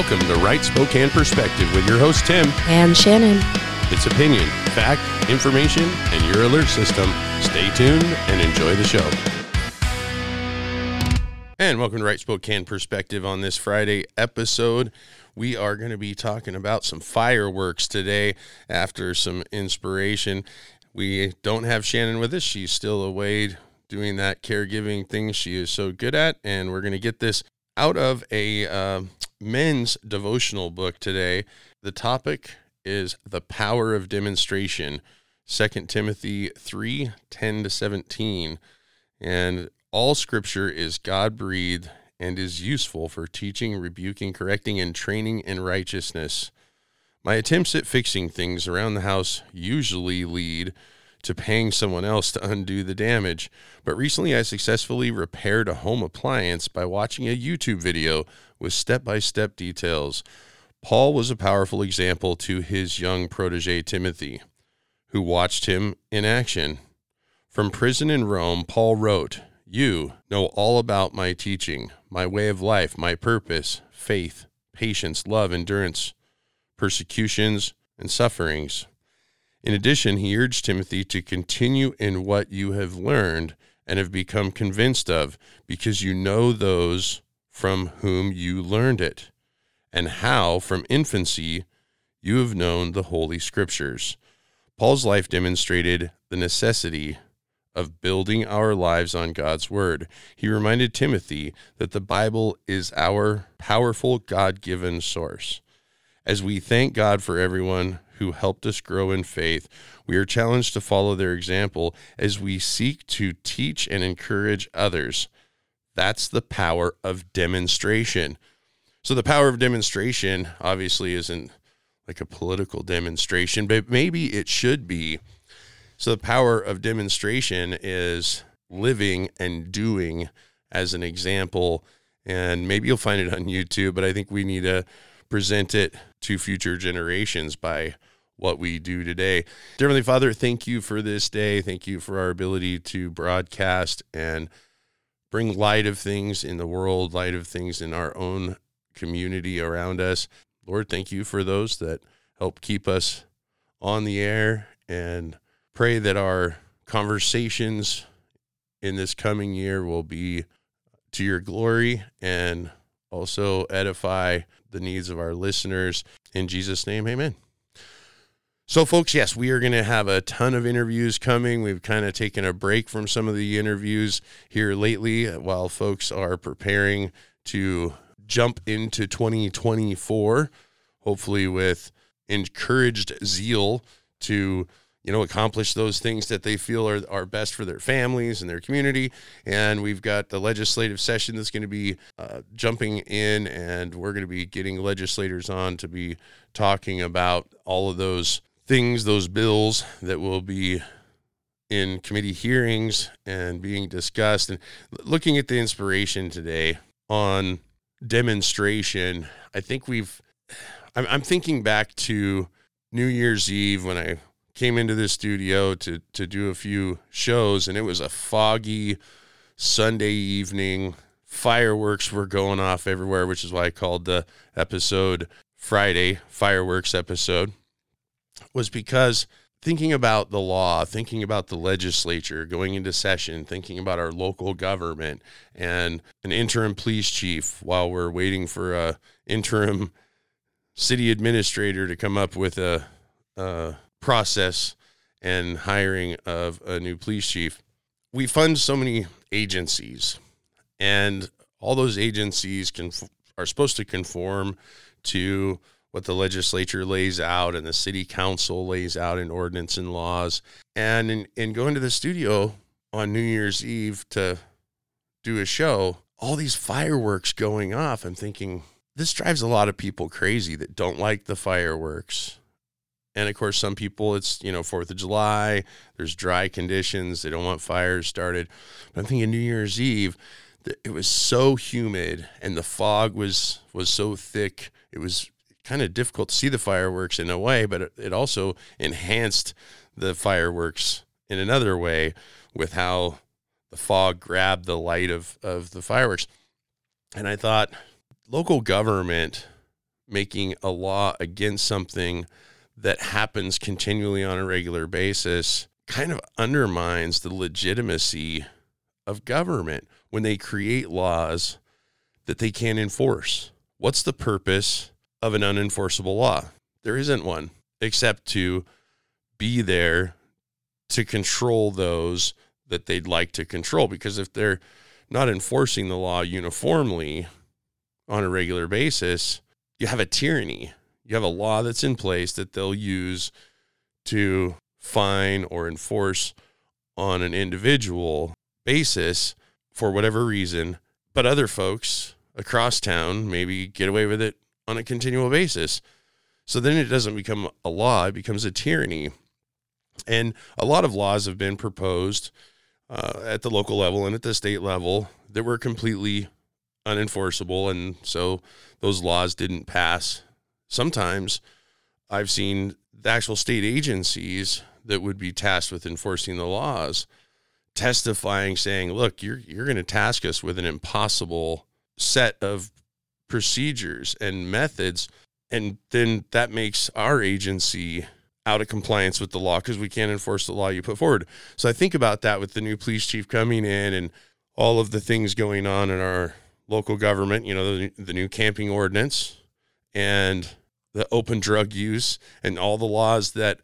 Welcome to Right Spokane Perspective with your host, Tim. And Shannon. It's opinion, fact, information, and your alert system. Stay tuned and enjoy the show. And welcome to Right Spokane Perspective on this Friday episode. We are going to be talking about some fireworks today after some inspiration. We don't have Shannon with us. She's still away doing that caregiving thing she is so good at. And we're going to get this out of a uh, men's devotional book today. The topic is the power of demonstration, 2 Timothy 3 10 to 17. And all scripture is God breathed and is useful for teaching, rebuking, correcting, and training in righteousness. My attempts at fixing things around the house usually lead to paying someone else to undo the damage. But recently, I successfully repaired a home appliance by watching a YouTube video with step by step details. Paul was a powerful example to his young protege Timothy, who watched him in action. From prison in Rome, Paul wrote, You know all about my teaching, my way of life, my purpose, faith, patience, love, endurance, persecutions, and sufferings. In addition, he urged Timothy to continue in what you have learned and have become convinced of, because you know those from whom you learned it, and how from infancy you have known the Holy Scriptures. Paul's life demonstrated the necessity of building our lives on God's Word. He reminded Timothy that the Bible is our powerful God given source. As we thank God for everyone who helped us grow in faith, we are challenged to follow their example as we seek to teach and encourage others. That's the power of demonstration. So, the power of demonstration obviously isn't like a political demonstration, but maybe it should be. So, the power of demonstration is living and doing as an example. And maybe you'll find it on YouTube, but I think we need to present it to future generations by what we do today. Dear Heavenly Father, thank you for this day. Thank you for our ability to broadcast and bring light of things in the world, light of things in our own community around us. Lord, thank you for those that help keep us on the air and pray that our conversations in this coming year will be to your glory and also edify the needs of our listeners. In Jesus' name, amen. So, folks, yes, we are going to have a ton of interviews coming. We've kind of taken a break from some of the interviews here lately while folks are preparing to jump into 2024, hopefully with encouraged zeal to you know accomplish those things that they feel are, are best for their families and their community and we've got the legislative session that's going to be uh, jumping in and we're going to be getting legislators on to be talking about all of those things, those bills that will be in committee hearings and being discussed. And looking at the inspiration today on demonstration, I think we've, I'm, I'm thinking back to New Year's Eve when I came into this studio to to do a few shows and it was a foggy Sunday evening fireworks were going off everywhere which is why I called the episode Friday fireworks episode was because thinking about the law, thinking about the legislature going into session, thinking about our local government and an interim police chief while we're waiting for a interim city administrator to come up with a, a process and hiring of a new police chief. We fund so many agencies and all those agencies can are supposed to conform to what the legislature lays out and the city council lays out in ordinance and laws. And in, in going to the studio on New Year's Eve to do a show, all these fireworks going off, I'm thinking, this drives a lot of people crazy that don't like the fireworks. And of course, some people, it's, you know, 4th of July, there's dry conditions, they don't want fires started. But I'm thinking New Year's Eve, it was so humid and the fog was was so thick. It was kind of difficult to see the fireworks in a way, but it, also enhanced the fireworks in another way with how the fog grabbed the light of, of the fireworks. And I thought local government making a law against something that happens continually on a regular basis kind of undermines the legitimacy of government when they create laws that they can't enforce. What's the purpose of an unenforceable law? There isn't one except to be there to control those that they'd like to control. Because if they're not enforcing the law uniformly on a regular basis, you have a tyranny. You have a law that's in place that they'll use to fine or enforce on an individual basis for whatever reason. But other folks across town maybe get away with it on a continual basis. So then it doesn't become a law, it becomes a tyranny. And a lot of laws have been proposed uh, at the local level and at the state level that were completely unenforceable. And so those laws didn't pass. Sometimes I've seen the actual state agencies that would be tasked with enforcing the laws testifying saying look you're you're going to task us with an impossible set of procedures and methods and then that makes our agency out of compliance with the law because we can't enforce the law you put forward. So I think about that with the new police chief coming in and all of the things going on in our local government, you know, the, the new camping ordinance and the open drug use and all the laws that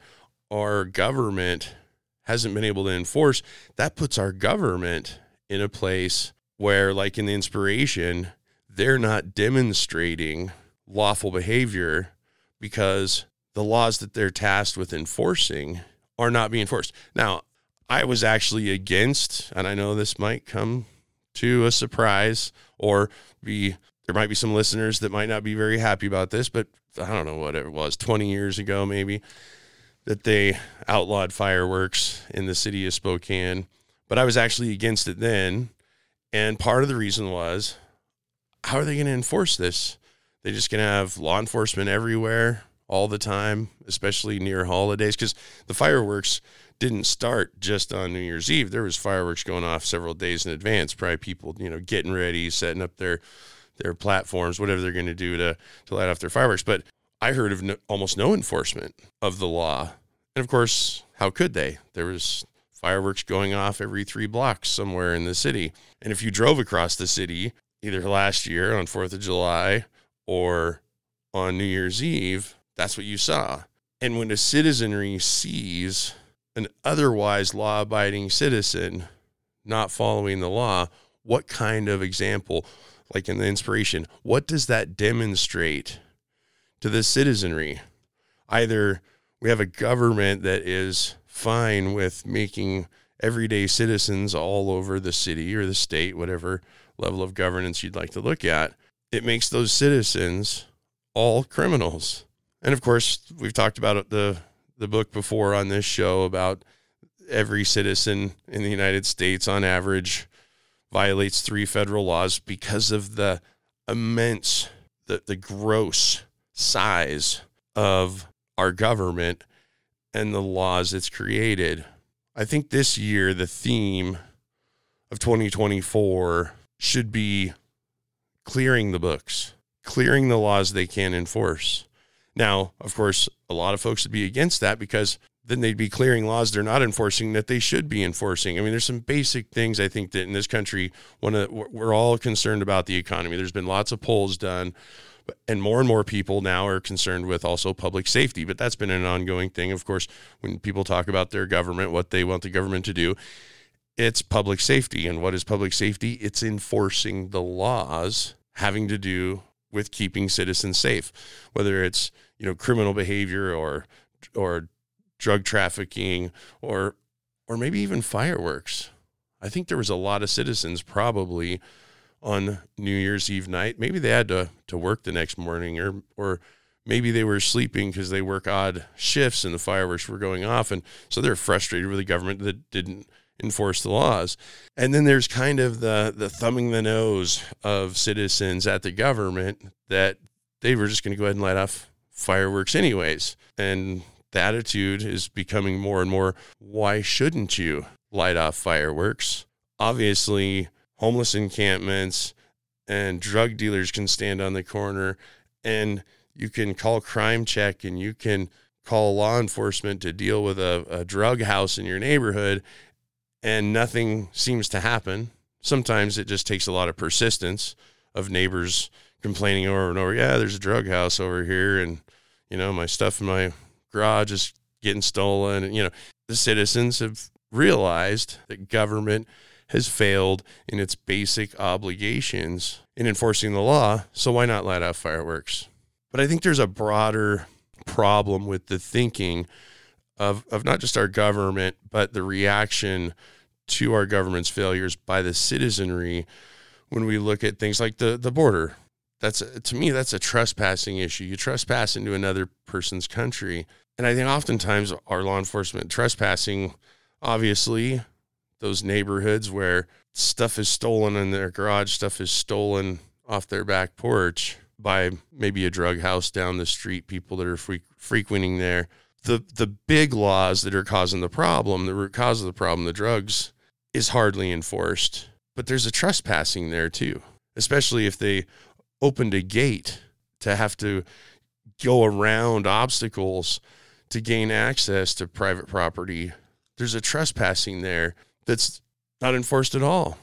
our government hasn't been able to enforce. That puts our government in a place where, like in the inspiration, they're not demonstrating lawful behavior because the laws that they're tasked with enforcing are not being enforced. Now, I was actually against, and I know this might come to a surprise or be there might be some listeners that might not be very happy about this, but I don't know what it was, 20 years ago maybe, that they outlawed fireworks in the city of Spokane. But I was actually against it then. And part of the reason was how are they going to enforce this? They're just going to have law enforcement everywhere all the time, especially near holidays, because the fireworks didn't start just on New Year's Eve. There was fireworks going off several days in advance. Probably people, you know, getting ready, setting up their their platforms, whatever they're going to do to to light off their fireworks. But I heard of no, almost no enforcement of the law, and of course, how could they? There was fireworks going off every three blocks somewhere in the city, and if you drove across the city either last year on Fourth of July or on New Year's Eve, that's what you saw. And when a citizenry sees an otherwise law abiding citizen not following the law, what kind of example, like in the inspiration, what does that demonstrate to the citizenry? Either we have a government that is fine with making everyday citizens all over the city or the state, whatever level of governance you'd like to look at, it makes those citizens all criminals. And of course, we've talked about the the book before on this show about every citizen in the United States on average violates three federal laws because of the immense the, the gross size of our government and the laws it's created. I think this year the theme of 2024 should be clearing the books, clearing the laws they can't enforce. Now, of course, a lot of folks would be against that because then they'd be clearing laws they're not enforcing that they should be enforcing. I mean, there's some basic things I think that in this country, one we're all concerned about the economy. There's been lots of polls done, and more and more people now are concerned with also public safety. But that's been an ongoing thing. Of course, when people talk about their government, what they want the government to do, it's public safety. And what is public safety? It's enforcing the laws having to do with keeping citizens safe, whether it's you know criminal behavior or or drug trafficking or or maybe even fireworks. I think there was a lot of citizens probably on New Year's Eve night. Maybe they had to to work the next morning or or maybe they were sleeping because they work odd shifts and the fireworks were going off and so they're frustrated with the government that didn't enforce the laws. And then there's kind of the the thumbing the nose of citizens at the government that they were just going to go ahead and light off fireworks anyways. And the attitude is becoming more and more why shouldn't you light off fireworks? Obviously, homeless encampments and drug dealers can stand on the corner and you can call crime check and you can call law enforcement to deal with a, a drug house in your neighborhood and nothing seems to happen. Sometimes it just takes a lot of persistence of neighbors complaining over and over, yeah, there's a drug house over here and you know, my stuff in my garage is getting stolen and you know, the citizens have realized that government has failed in its basic obligations in enforcing the law, so why not light off fireworks? But I think there's a broader problem with the thinking of, of not just our government, but the reaction to our government's failures by the citizenry when we look at things like the, the border. That's to me, that's a trespassing issue. You trespass into another person's country. And I think oftentimes our law enforcement trespassing, obviously, those neighborhoods where stuff is stolen in their garage, stuff is stolen off their back porch by maybe a drug house down the street, people that are fre- frequenting there. The the big laws that are causing the problem, the root cause of the problem, the drugs, is hardly enforced. But there's a trespassing there too, especially if they opened a gate to have to go around obstacles to gain access to private property. There's a trespassing there that's not enforced at all.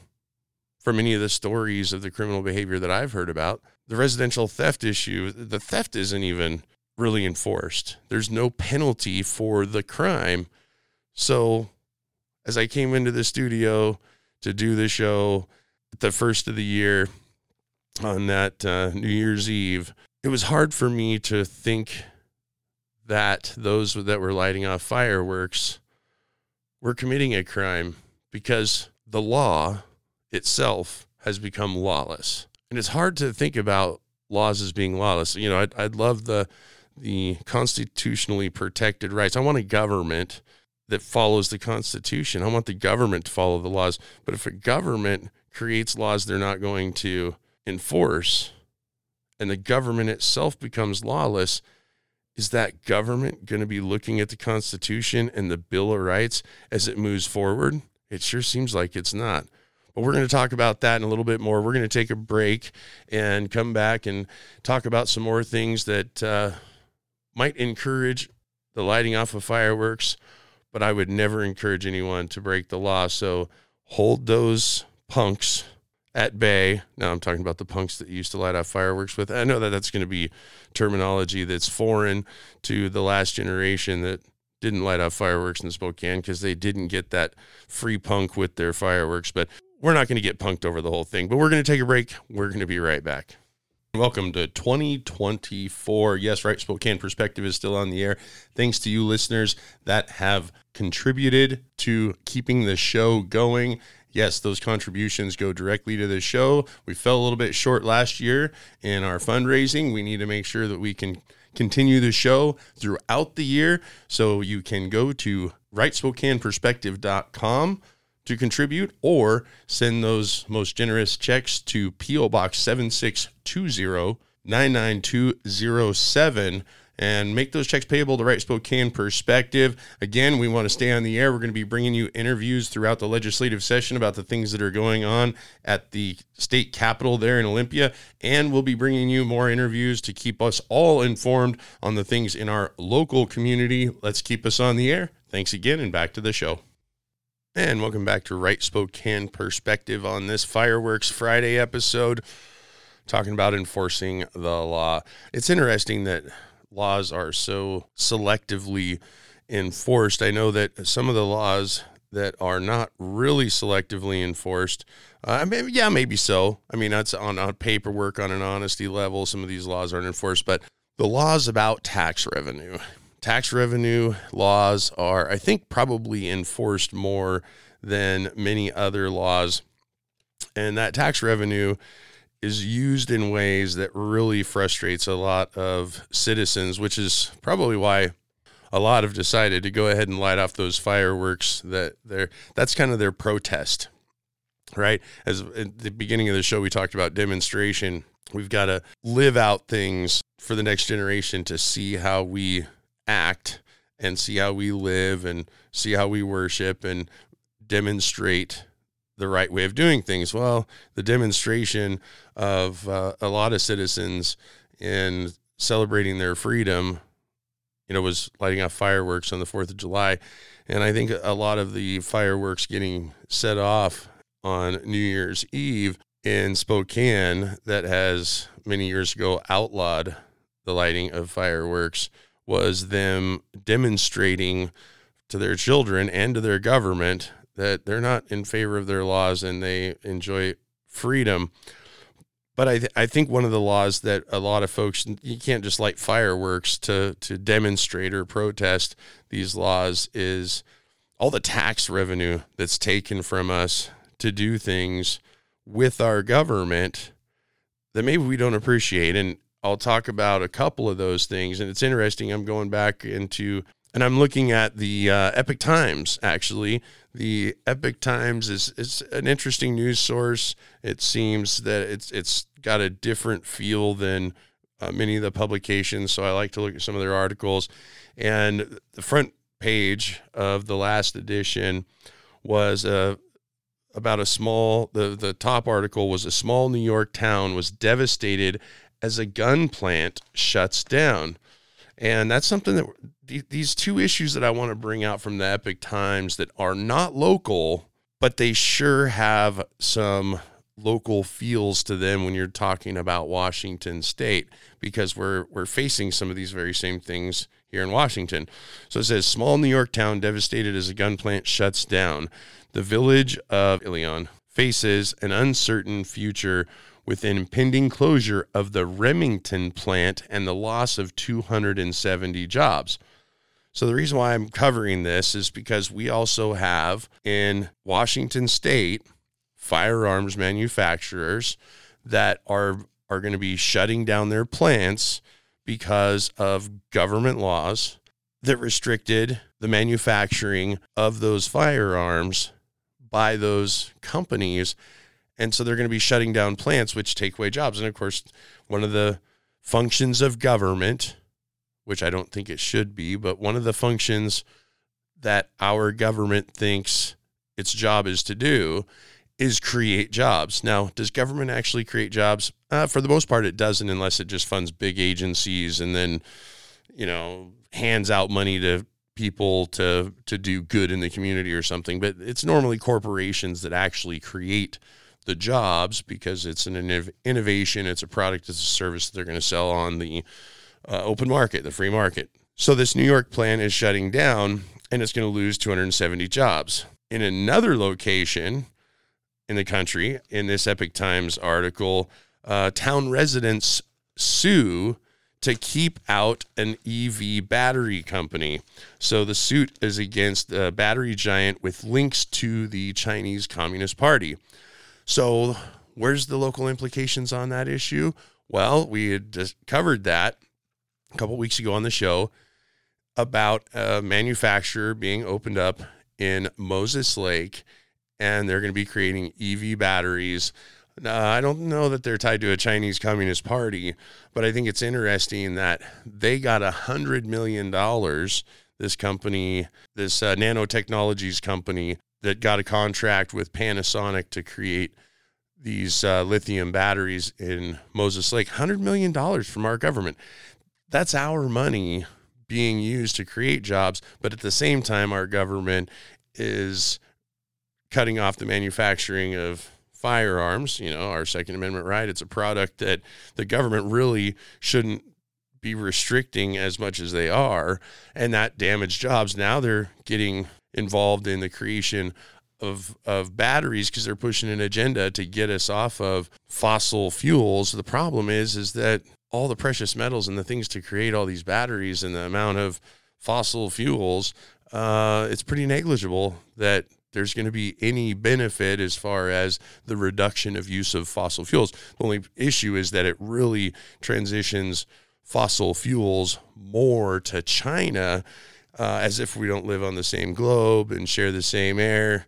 From any of the stories of the criminal behavior that I've heard about, the residential theft issue, the theft isn't even really enforced. There's no penalty for the crime. So, as I came into the studio to do the show the first of the year on that uh, New Year's Eve, it was hard for me to think that those that were lighting off fireworks were committing a crime because the law itself has become lawless. And it's hard to think about laws as being lawless. You know, I'd, I'd love the the constitutionally protected rights. I want a government that follows the Constitution. I want the government to follow the laws. But if a government creates laws they're not going to enforce, and the government itself becomes lawless, is that government going to be looking at the Constitution and the Bill of Rights as it moves forward? It sure seems like it's not. But we're going to talk about that in a little bit more. We're going to take a break and come back and talk about some more things that uh, might encourage the lighting off of fireworks, but I would never encourage anyone to break the law. So hold those punks at bay. Now I'm talking about the punks that used to light off fireworks with. I know that that's going to be terminology that's foreign to the last generation that didn't light off fireworks in Spokane because they didn't get that free punk with their fireworks. But we're not going to get punked over the whole thing, but we're going to take a break. We're going to be right back. Welcome to 2024. Yes, right. Spokane Perspective is still on the air. Thanks to you listeners that have contributed to keeping the show going. Yes, those contributions go directly to the show. We fell a little bit short last year in our fundraising. We need to make sure that we can continue the show throughout the year. So you can go to rightspokaneperspective.com to contribute or send those most generous checks to P.O. Box 7620 99207 and make those checks payable to Right Spokane Perspective. Again, we want to stay on the air. We're going to be bringing you interviews throughout the legislative session about the things that are going on at the state capitol there in Olympia. And we'll be bringing you more interviews to keep us all informed on the things in our local community. Let's keep us on the air. Thanks again, and back to the show. And welcome back to Right Spokane Perspective on this Fireworks Friday episode, talking about enforcing the law. It's interesting that laws are so selectively enforced. I know that some of the laws that are not really selectively enforced, uh, maybe, yeah, maybe so. I mean, that's on, on paperwork, on an honesty level. Some of these laws aren't enforced, but the laws about tax revenue tax revenue laws are, I think, probably enforced more than many other laws. And that tax revenue is used in ways that really frustrates a lot of citizens, which is probably why a lot have decided to go ahead and light off those fireworks that they're that's kind of their protest right as at the beginning of the show we talked about demonstration we've got to live out things for the next generation to see how we act and see how we live and see how we worship and demonstrate the right way of doing things. Well, the demonstration of uh, a lot of citizens in celebrating their freedom, you know, was lighting off fireworks on the 4th of July. And I think a lot of the fireworks getting set off on New Year's Eve in Spokane that has many years ago outlawed the lighting of fireworks was them demonstrating to their children and to their government that they're not in favor of their laws and they enjoy freedom. But I, th- I think one of the laws that a lot of folks you can't just light fireworks to to demonstrate or protest these laws is all the tax revenue that's taken from us to do things with our government that maybe we don't appreciate. And I'll talk about a couple of those things. And it's interesting. I'm going back into and I'm looking at the uh, Epoch Times. Actually, the Epoch Times is is an interesting news source. It seems that it's it's got a different feel than uh, many of the publications. So I like to look at some of their articles. And the front page of the last edition was a about a small the the top article was a small New York town was devastated as a gun plant shuts down. And that's something that these two issues that I want to bring out from the Epoch Times that are not local, but they sure have some local feels to them when you're talking about Washington state because we're we're facing some of these very same things here in Washington. So it says small New York town devastated as a gun plant shuts down. The village of Ilion faces an uncertain future with impending closure of the Remington plant and the loss of 270 jobs. So, the reason why I'm covering this is because we also have in Washington state firearms manufacturers that are, are going to be shutting down their plants because of government laws that restricted the manufacturing of those firearms by those companies. And so they're going to be shutting down plants, which take away jobs. And of course, one of the functions of government, which I don't think it should be, but one of the functions that our government thinks its job is to do is create jobs. Now, does government actually create jobs? Uh, for the most part, it doesn't, unless it just funds big agencies and then, you know, hands out money to people to to do good in the community or something but it's normally corporations that actually create the jobs because it's an innovation it's a product it's a service that they're going to sell on the uh, open market the free market so this new york plant is shutting down and it's going to lose 270 jobs in another location in the country in this Epoch times article uh, town residents sue to keep out an EV battery company. So the suit is against a battery giant with links to the Chinese Communist Party. So, where's the local implications on that issue? Well, we had just covered that a couple weeks ago on the show about a manufacturer being opened up in Moses Lake, and they're going to be creating EV batteries uh, I don't know that they're tied to a Chinese Communist Party, but I think it's interesting that they got a hundred million dollars. This company, this uh, nanotechnologies company, that got a contract with Panasonic to create these uh, lithium batteries in Moses Lake. $100 million from our government. That's our money being used to create jobs. But at the same time, our government is cutting off the manufacturing of firearms, you know, our Second Amendment right. It's a product that the government really shouldn't be restricting as much as they are, and that damaged jobs. Now they're getting involved in the creation of of batteries because they're pushing an agenda to get us off of fossil fuels. The problem is is that all the precious metals and the things to create all these batteries and the amount of fossil fuels, uh, it's pretty negligible that there's going to be any benefit as far as the reduction of use of fossil fuels. The only issue is that it really transitions fossil fuels more to China uh, as if we don't live on the same globe and share the same air.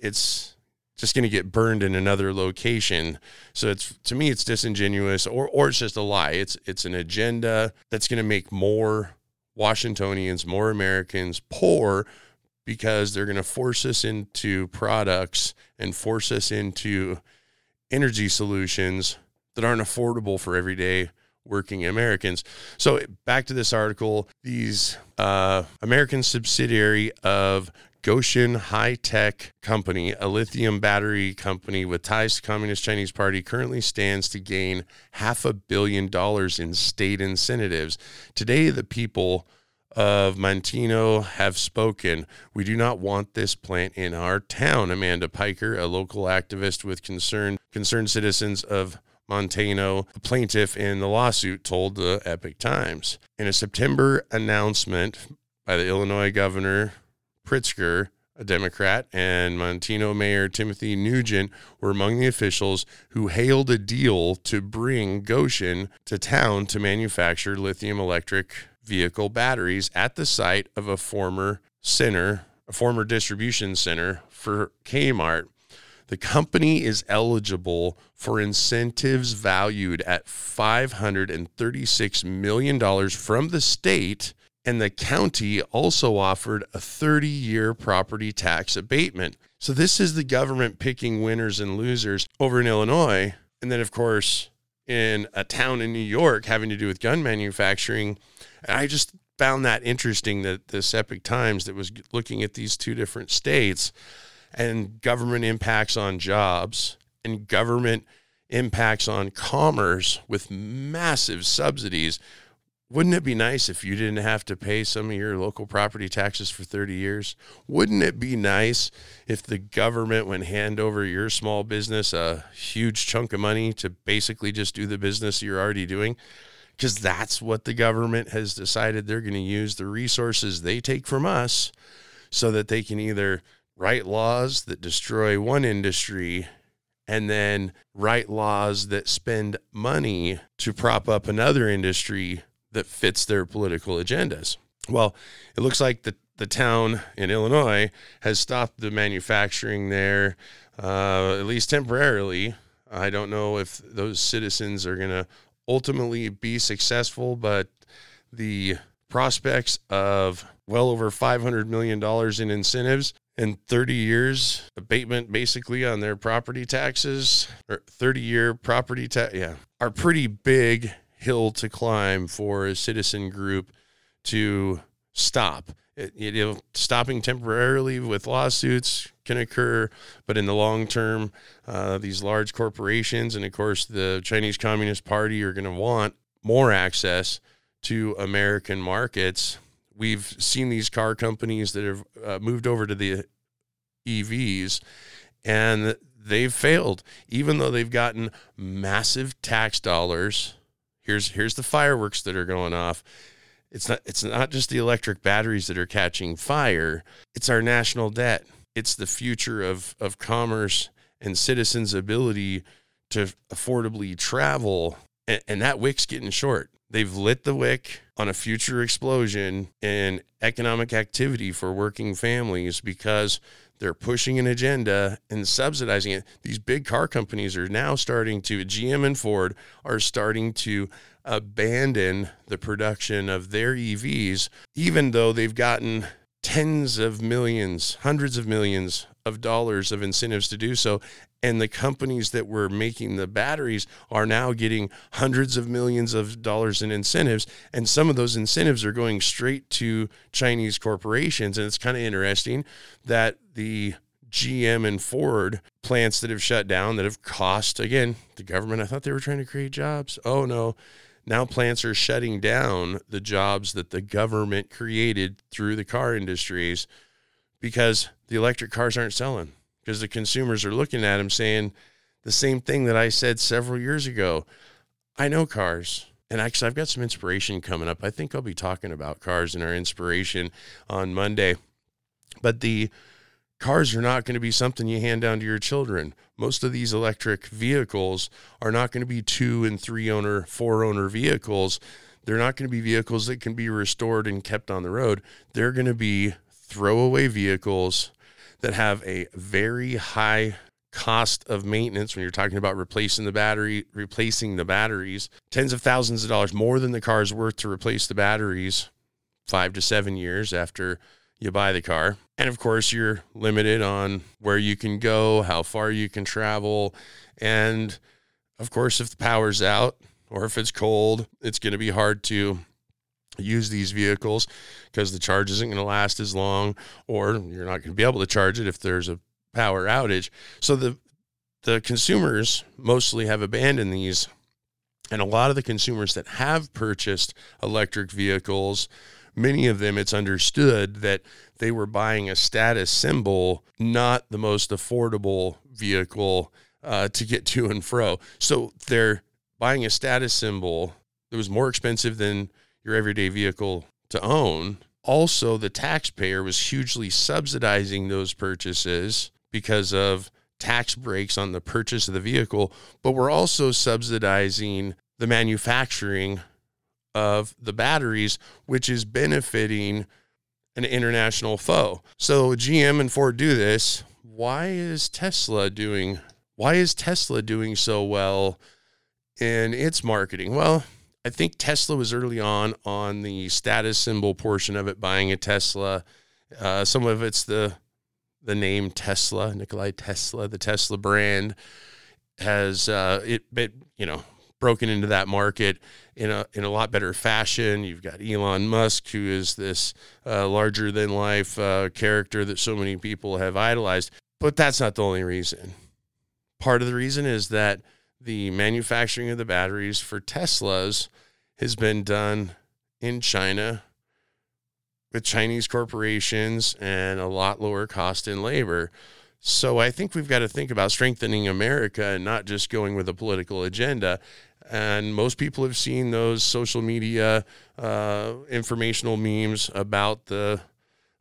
It's just going to get burned in another location. So it's to me it's disingenuous or or it's just a lie. It's it's an agenda that's going to make more Washingtonians, more Americans poor because they're going to force us into products and force us into energy solutions that aren't affordable for everyday working Americans. So back to this article, these uh, American subsidiary of Gotion High Tech Company, a lithium battery company with ties to Communist Chinese Party, currently stands to gain half a billion dollars in state incentives. Today, the people of Manteno have spoken. We do not want this plant in our town. Amanda Piker, a local activist with concern concerned citizens of Manteno, the plaintiff in the lawsuit, told the Epoch Times. In a September announcement by the Illinois governor Pritzker, a Democrat, and Manteno Mayor Timothy Nugent were among the officials who hailed a deal to bring Gotion to town to manufacture lithium electric vehicle batteries at the site of a former center, a former distribution center for Kmart. The company is eligible for incentives valued at $536 million from the state and the county also offered a 30 year property tax abatement. So, this is the government picking winners and losers over in Illinois. And then, of course, in a town in New York having to do with gun manufacturing. And I just found that interesting that this Epoch Times that was looking at these two different states and government impacts on jobs and government impacts on commerce with massive subsidies wouldn't it be nice if you didn't have to pay some of your local property taxes for 30 years? Wouldn't it be nice if the government would hand over your small business a huge chunk of money to basically just do the business you're already doing? Because that's what the government has decided they're going to use the resources they take from us so that they can either write laws that destroy one industry and then write laws that spend money to prop up another industry that fits their political agendas. Well, it looks like the, the town in Illinois has stopped the manufacturing there, uh, at least temporarily. I don't know if those citizens are going to ultimately be successful, but the prospects of well over $500 million in incentives and 30 years abatement basically on their property taxes or 30 year property tax yeah are pretty big hill to climb for a citizen group to stop. It, you know, stopping temporarily with lawsuits can occur, but in the long term, uh, these large corporations and of course the Chinese Communist Party are going to want more access to American markets. We've seen these car companies that have uh, moved over to the EVs, and they've failed, even though they've gotten massive tax dollars here's here's the fireworks that are going off. It's not it's not just the electric batteries that are catching fire it's our national debt. It's the future of of commerce and citizens ability to affordably travel and, and that wick's getting short they've lit the wick on a future explosion in economic activity for working families because they're pushing an agenda and subsidizing it. These big car companies are now starting to, GM and Ford are starting to abandon the production of their EVs, even though they've gotten tens of millions, hundreds of millions of dollars of incentives to do so. And the companies that were making the batteries are now getting hundreds of millions of dollars in incentives. And some of those incentives are going straight to Chinese corporations. And it's kind of interesting that the GM and Ford plants that have shut down that have cost, again, the government, I thought they were trying to create jobs. Oh, no. Now plants are shutting down the jobs that the government created through the car industries because the electric cars aren't selling because the consumers are looking at them saying the same thing that I said several years ago. I know cars. And actually, I've got some inspiration coming up. I think I'll be talking about cars and our inspiration on Monday. But the cars are not going to be something you hand down to your children. Most of these electric vehicles are not going to be two and three owner, four owner vehicles. They're not going to be vehicles that can be restored and kept on the road. They're going to be throwaway vehicles that have a very high cost of maintenance when you're talking about replacing the battery, replacing the batteries, tens of thousands of dollars more than the car is worth to replace the batteries five to seven years after you buy the car. And of course, you're limited on where you can go, how far you can travel. And of course, if the power's out, or if it's cold, it's going to be hard to use these vehicles because the charge isn't going to last as long or you're not going to be able to charge it if there's a power outage. So the the consumers mostly have abandoned these and a lot of the consumers that have purchased electric vehicles many of them it's understood that they were buying a status symbol not the most affordable vehicle uh, to get to and fro so they're buying a status symbol that was more expensive than your everyday vehicle to own. Also, the taxpayer was hugely subsidizing those purchases because of tax breaks on the purchase of the vehicle, but we're also subsidizing the manufacturing of the batteries, which is benefiting an international foe. So GM and Ford do this. Why is Tesla doing why is Tesla doing so well in its marketing? Well, I think Tesla was early on on the status symbol portion of it, buying a Tesla. Uh, some of it's the the name Tesla, Nikolai Tesla, the Tesla brand has uh, it, it you know broken into that market in a in a lot better fashion. You've got Elon Musk, who is this uh, larger than life uh, character that so many people have idolized. But that's not the only reason. Part of the reason is that the manufacturing of the batteries for Teslas has been done in China with Chinese corporations and a lot lower cost in labor. So I think we've got to think about strengthening America and not just going with a political agenda. And most people have seen those social media uh, informational memes about the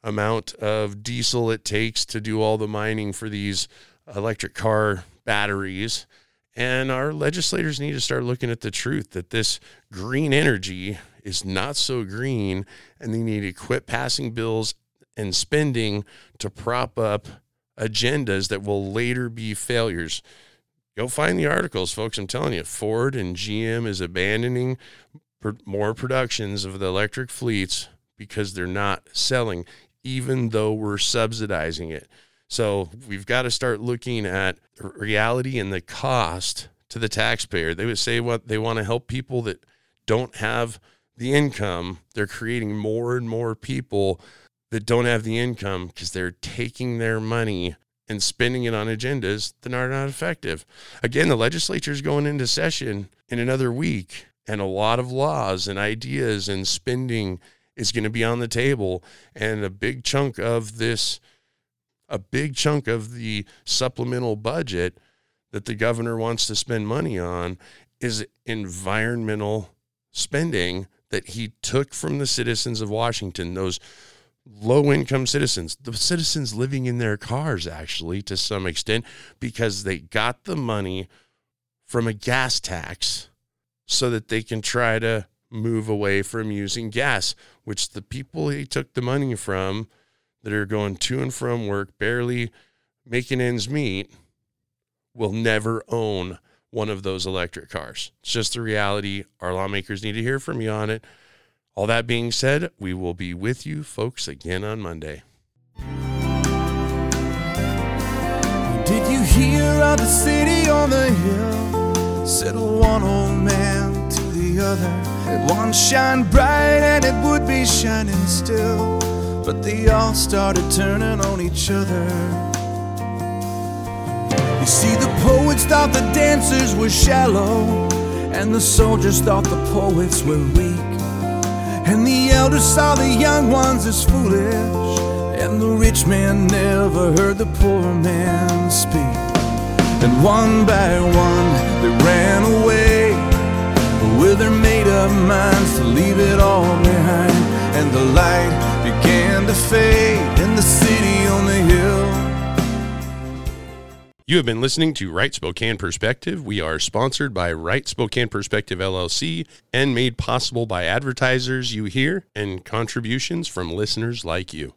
amount of diesel it takes to do all the mining for these electric car batteries. And our legislators need to start looking at the truth that this green energy is not so green, and they need to quit passing bills and spending to prop up agendas that will later be failures. Go find the articles, folks. I'm telling you, Ford and GM is abandoning more productions of the electric fleets because they're not selling, even though we're subsidizing it. So we've got to start looking at reality and the cost to the taxpayer. They would say what they want to help people that don't have the income. They're creating more and more people that don't have the income because they're taking their money and spending it on agendas that are not effective. Again, the legislature is going into session in another week, and a lot of laws and ideas and spending is going to be on the table. And a big chunk of this a big chunk of the supplemental budget that the governor wants to spend money on is environmental spending that he took from the citizens of Washington, those low income citizens, the citizens living in their cars, actually, to some extent, because they got the money from a gas tax so that they can try to move away from using gas, which the people he took the money from that are going to and from work, barely making ends meet, will never own one of those electric cars. It's just the reality. Our lawmakers need to hear from you on it. All that being said, we will be with you folks again on Monday. Did you hear of the city on the hill? Said one old man to the other. One shine bright and it would be shining still but they all started turning on each other. You see, the poets thought the dancers were shallow, and the soldiers thought the poets were weak. And the elders saw the young ones as foolish, and the rich man never heard the poor man speak. And one by one they ran away with their made up minds to leave it all behind, and the light began to fade in the city on the hill. You have been listening to Right Spokane Perspective. We are sponsored by Right Spokane Perspective LLC and made possible by advertisers you hear and contributions from listeners like you.